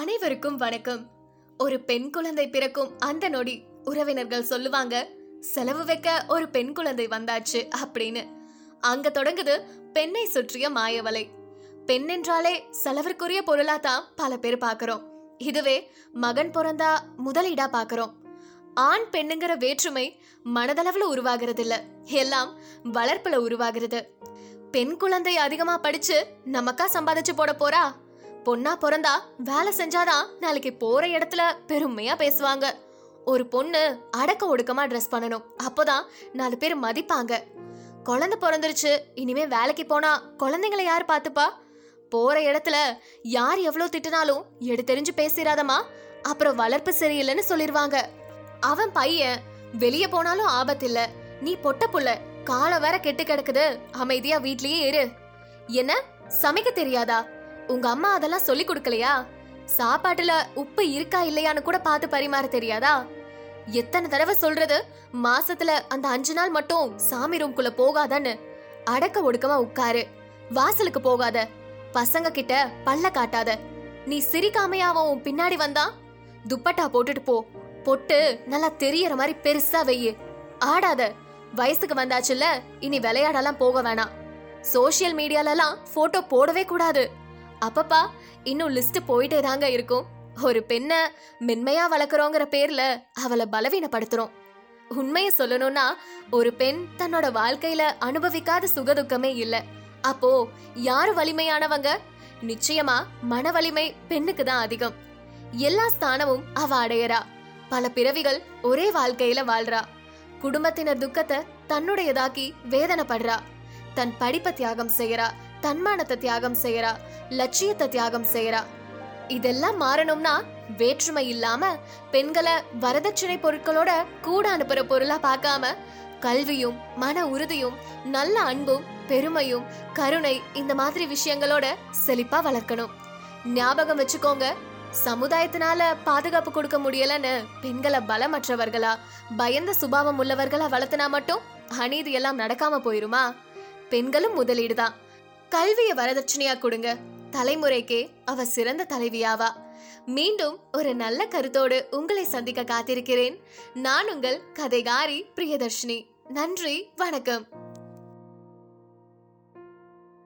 அனைவருக்கும் வணக்கம். ஒரு பெண் குழந்தை பிறக்கும் அந்த நொடி உறவினர்கள் சொல்லுவாங்க செலவு வைக்க ஒரு பெண் குழந்தை வந்தாச்சு அப்படின்னு. அங்க தொடங்குது பெண்ணை சுற்றிய மாயவலை. பெண் என்றாலே செலவிற்குரிய பொருளா தான் பல பேர் பார்க்கறோம். இதுவே மகன் பிறந்தா முதலீடா பார்க்கறோம். ஆண் பெண்ணுங்கிற வேற்றுமை மனதளவுல உருவாகிறது இல்ல எல்லாம் வளர்ப்புல உருவாகிறது. பெண் குழந்தை அதிகமா படிச்சு நமக்கா சம்பாதிச்சு போட போறா? பொண்ணா பிறந்தா வேலை செஞ்சாதான் நாளைக்கு போற இடத்துல பெருமையா பேசுவாங்க. ஒரு பொண்ணு அடக்க ஒடுக்கமா ட்ரெஸ் பண்ணணும். அப்போதான் நாலு பேர் மதிப்பாங்க. குழந்தை பிறந்துருச்சு இனிமே வேலைக்கு போனா குழந்தைங்களை யார் பார்த்துப்பா? போற இடத்துல யார் எவ்வளோ திட்டினாலும் எடுத்தெறிஞ்சு பேசிடாதமா அப்புறம் வளர்ப்பு சரியில்லைன்னு சொல்லிடுவாங்க அவன் பையன் வெளியே போனாலும் ஆபத்தில்ல. நீ பொட்ட புள்ள காலை வேற கெட்டு கிடக்குது. அமைதியா வீட்லயே இரு. என்ன? சமைக்க தெரியாதா? உங்க அம்மா அதெல்லாம் சொல்லி கொடுக்கலையா? சாப்பாட்டுல உப்பு இருக்கா இல்லையான்னு கூட பார்த்து பரிமாற தெரியாதா? எத்தனை தடவை சொல்றது மாசத்துல அந்த அஞ்சு நாள் மட்டும் சாமி ரூம்குள்ள போகாதன்னு அடக்க ஒடுக்கமா உட்காரு. வாசலுக்கு போகாத. பசங்க கிட்ட பல்ல காட்டாத. நீ சிரிக்காமையாவும் பின்னாடி வந்தா? துப்பட்டா போட்டுட்டு போ. பொட்டு நல்லா தெரியற மாதிரி பெருசா வெய்யு. ஆடாத. வயசுக்கு வந்தாச்சுல்ல இனி விளையாடலாம் போக வேணாம். சோஷியல் மீடியாலலாம் போட்டோ போடவே கூடாது. அப்பப்பா இன்னும் லிஸ்ட் போயிட்டே தாங்க இருக்கும். ஒரு பெண்ணை மென்மையா வளர்க்குறோங்கிற பேர்ல அவளை பலவீனப்படுத்துறோம். உண்மையை சொல்லணும்னா ஒரு பெண் தன்னோட வாழ்க்கையில அனுபவிக்காத சுகதுக்கமே இல்லை. அப்போ யார் வலிமையானவங்க? நிச்சயமா மன வலிமை பெண்ணுக்கு தான் அதிகம். எல்லா ஸ்தானமும் அவ அடையறா. பல பிறவிகள் ஒரே வாழ்க்கையில வாழ்றா. குடும்பத்தினர் துக்கத்தை தன்னுடையதாக்கி வேதனைப்படுறா. தன் படிப்பை தியாகம் செய்யறா. தன்மானத்தை தியாகம் செய்யறா லட்சியத்தை தியாகம் செய்யறா. இதெல்லாம் மாறணும்னா வேற்றுமை இல்லாம பெண்களை வரதட்சணை பொருட்களோட கூட அனுப்புற பொருளா பார்க்காம கல்வியும் மன உறுதியும் நல்ல அன்பும் பெருமையும் கருணை இந்த மாதிரி விஷயங்களோட செழிப்பா வளர்க்கணும். ஞாபகம் வச்சுக்கோங்க சமுதாயத்தினால பாதுகாப்பு கொடுக்க முடியலன்னு பெண்களை பலமற்றவர்களா பயந்த சுபாவம் உள்ளவர்களா வளர்த்துனா மட்டும் அநீதி எல்லாம் நடக்காம போயிருமா? பெண்களும் முதலீடுதான். கல்விய வரதட்சணையா கொடுங்க. தலைமுறைக்கே அவ சிறந்த தலைவியாவா. மீண்டும் ஒரு நல்ல கருத்தோடு உங்களை சந்திக்க காத்திருக்கிறேன். நான் உங்கள் கதைகாரி பிரியதர்ஷினி. நன்றி வணக்கம்.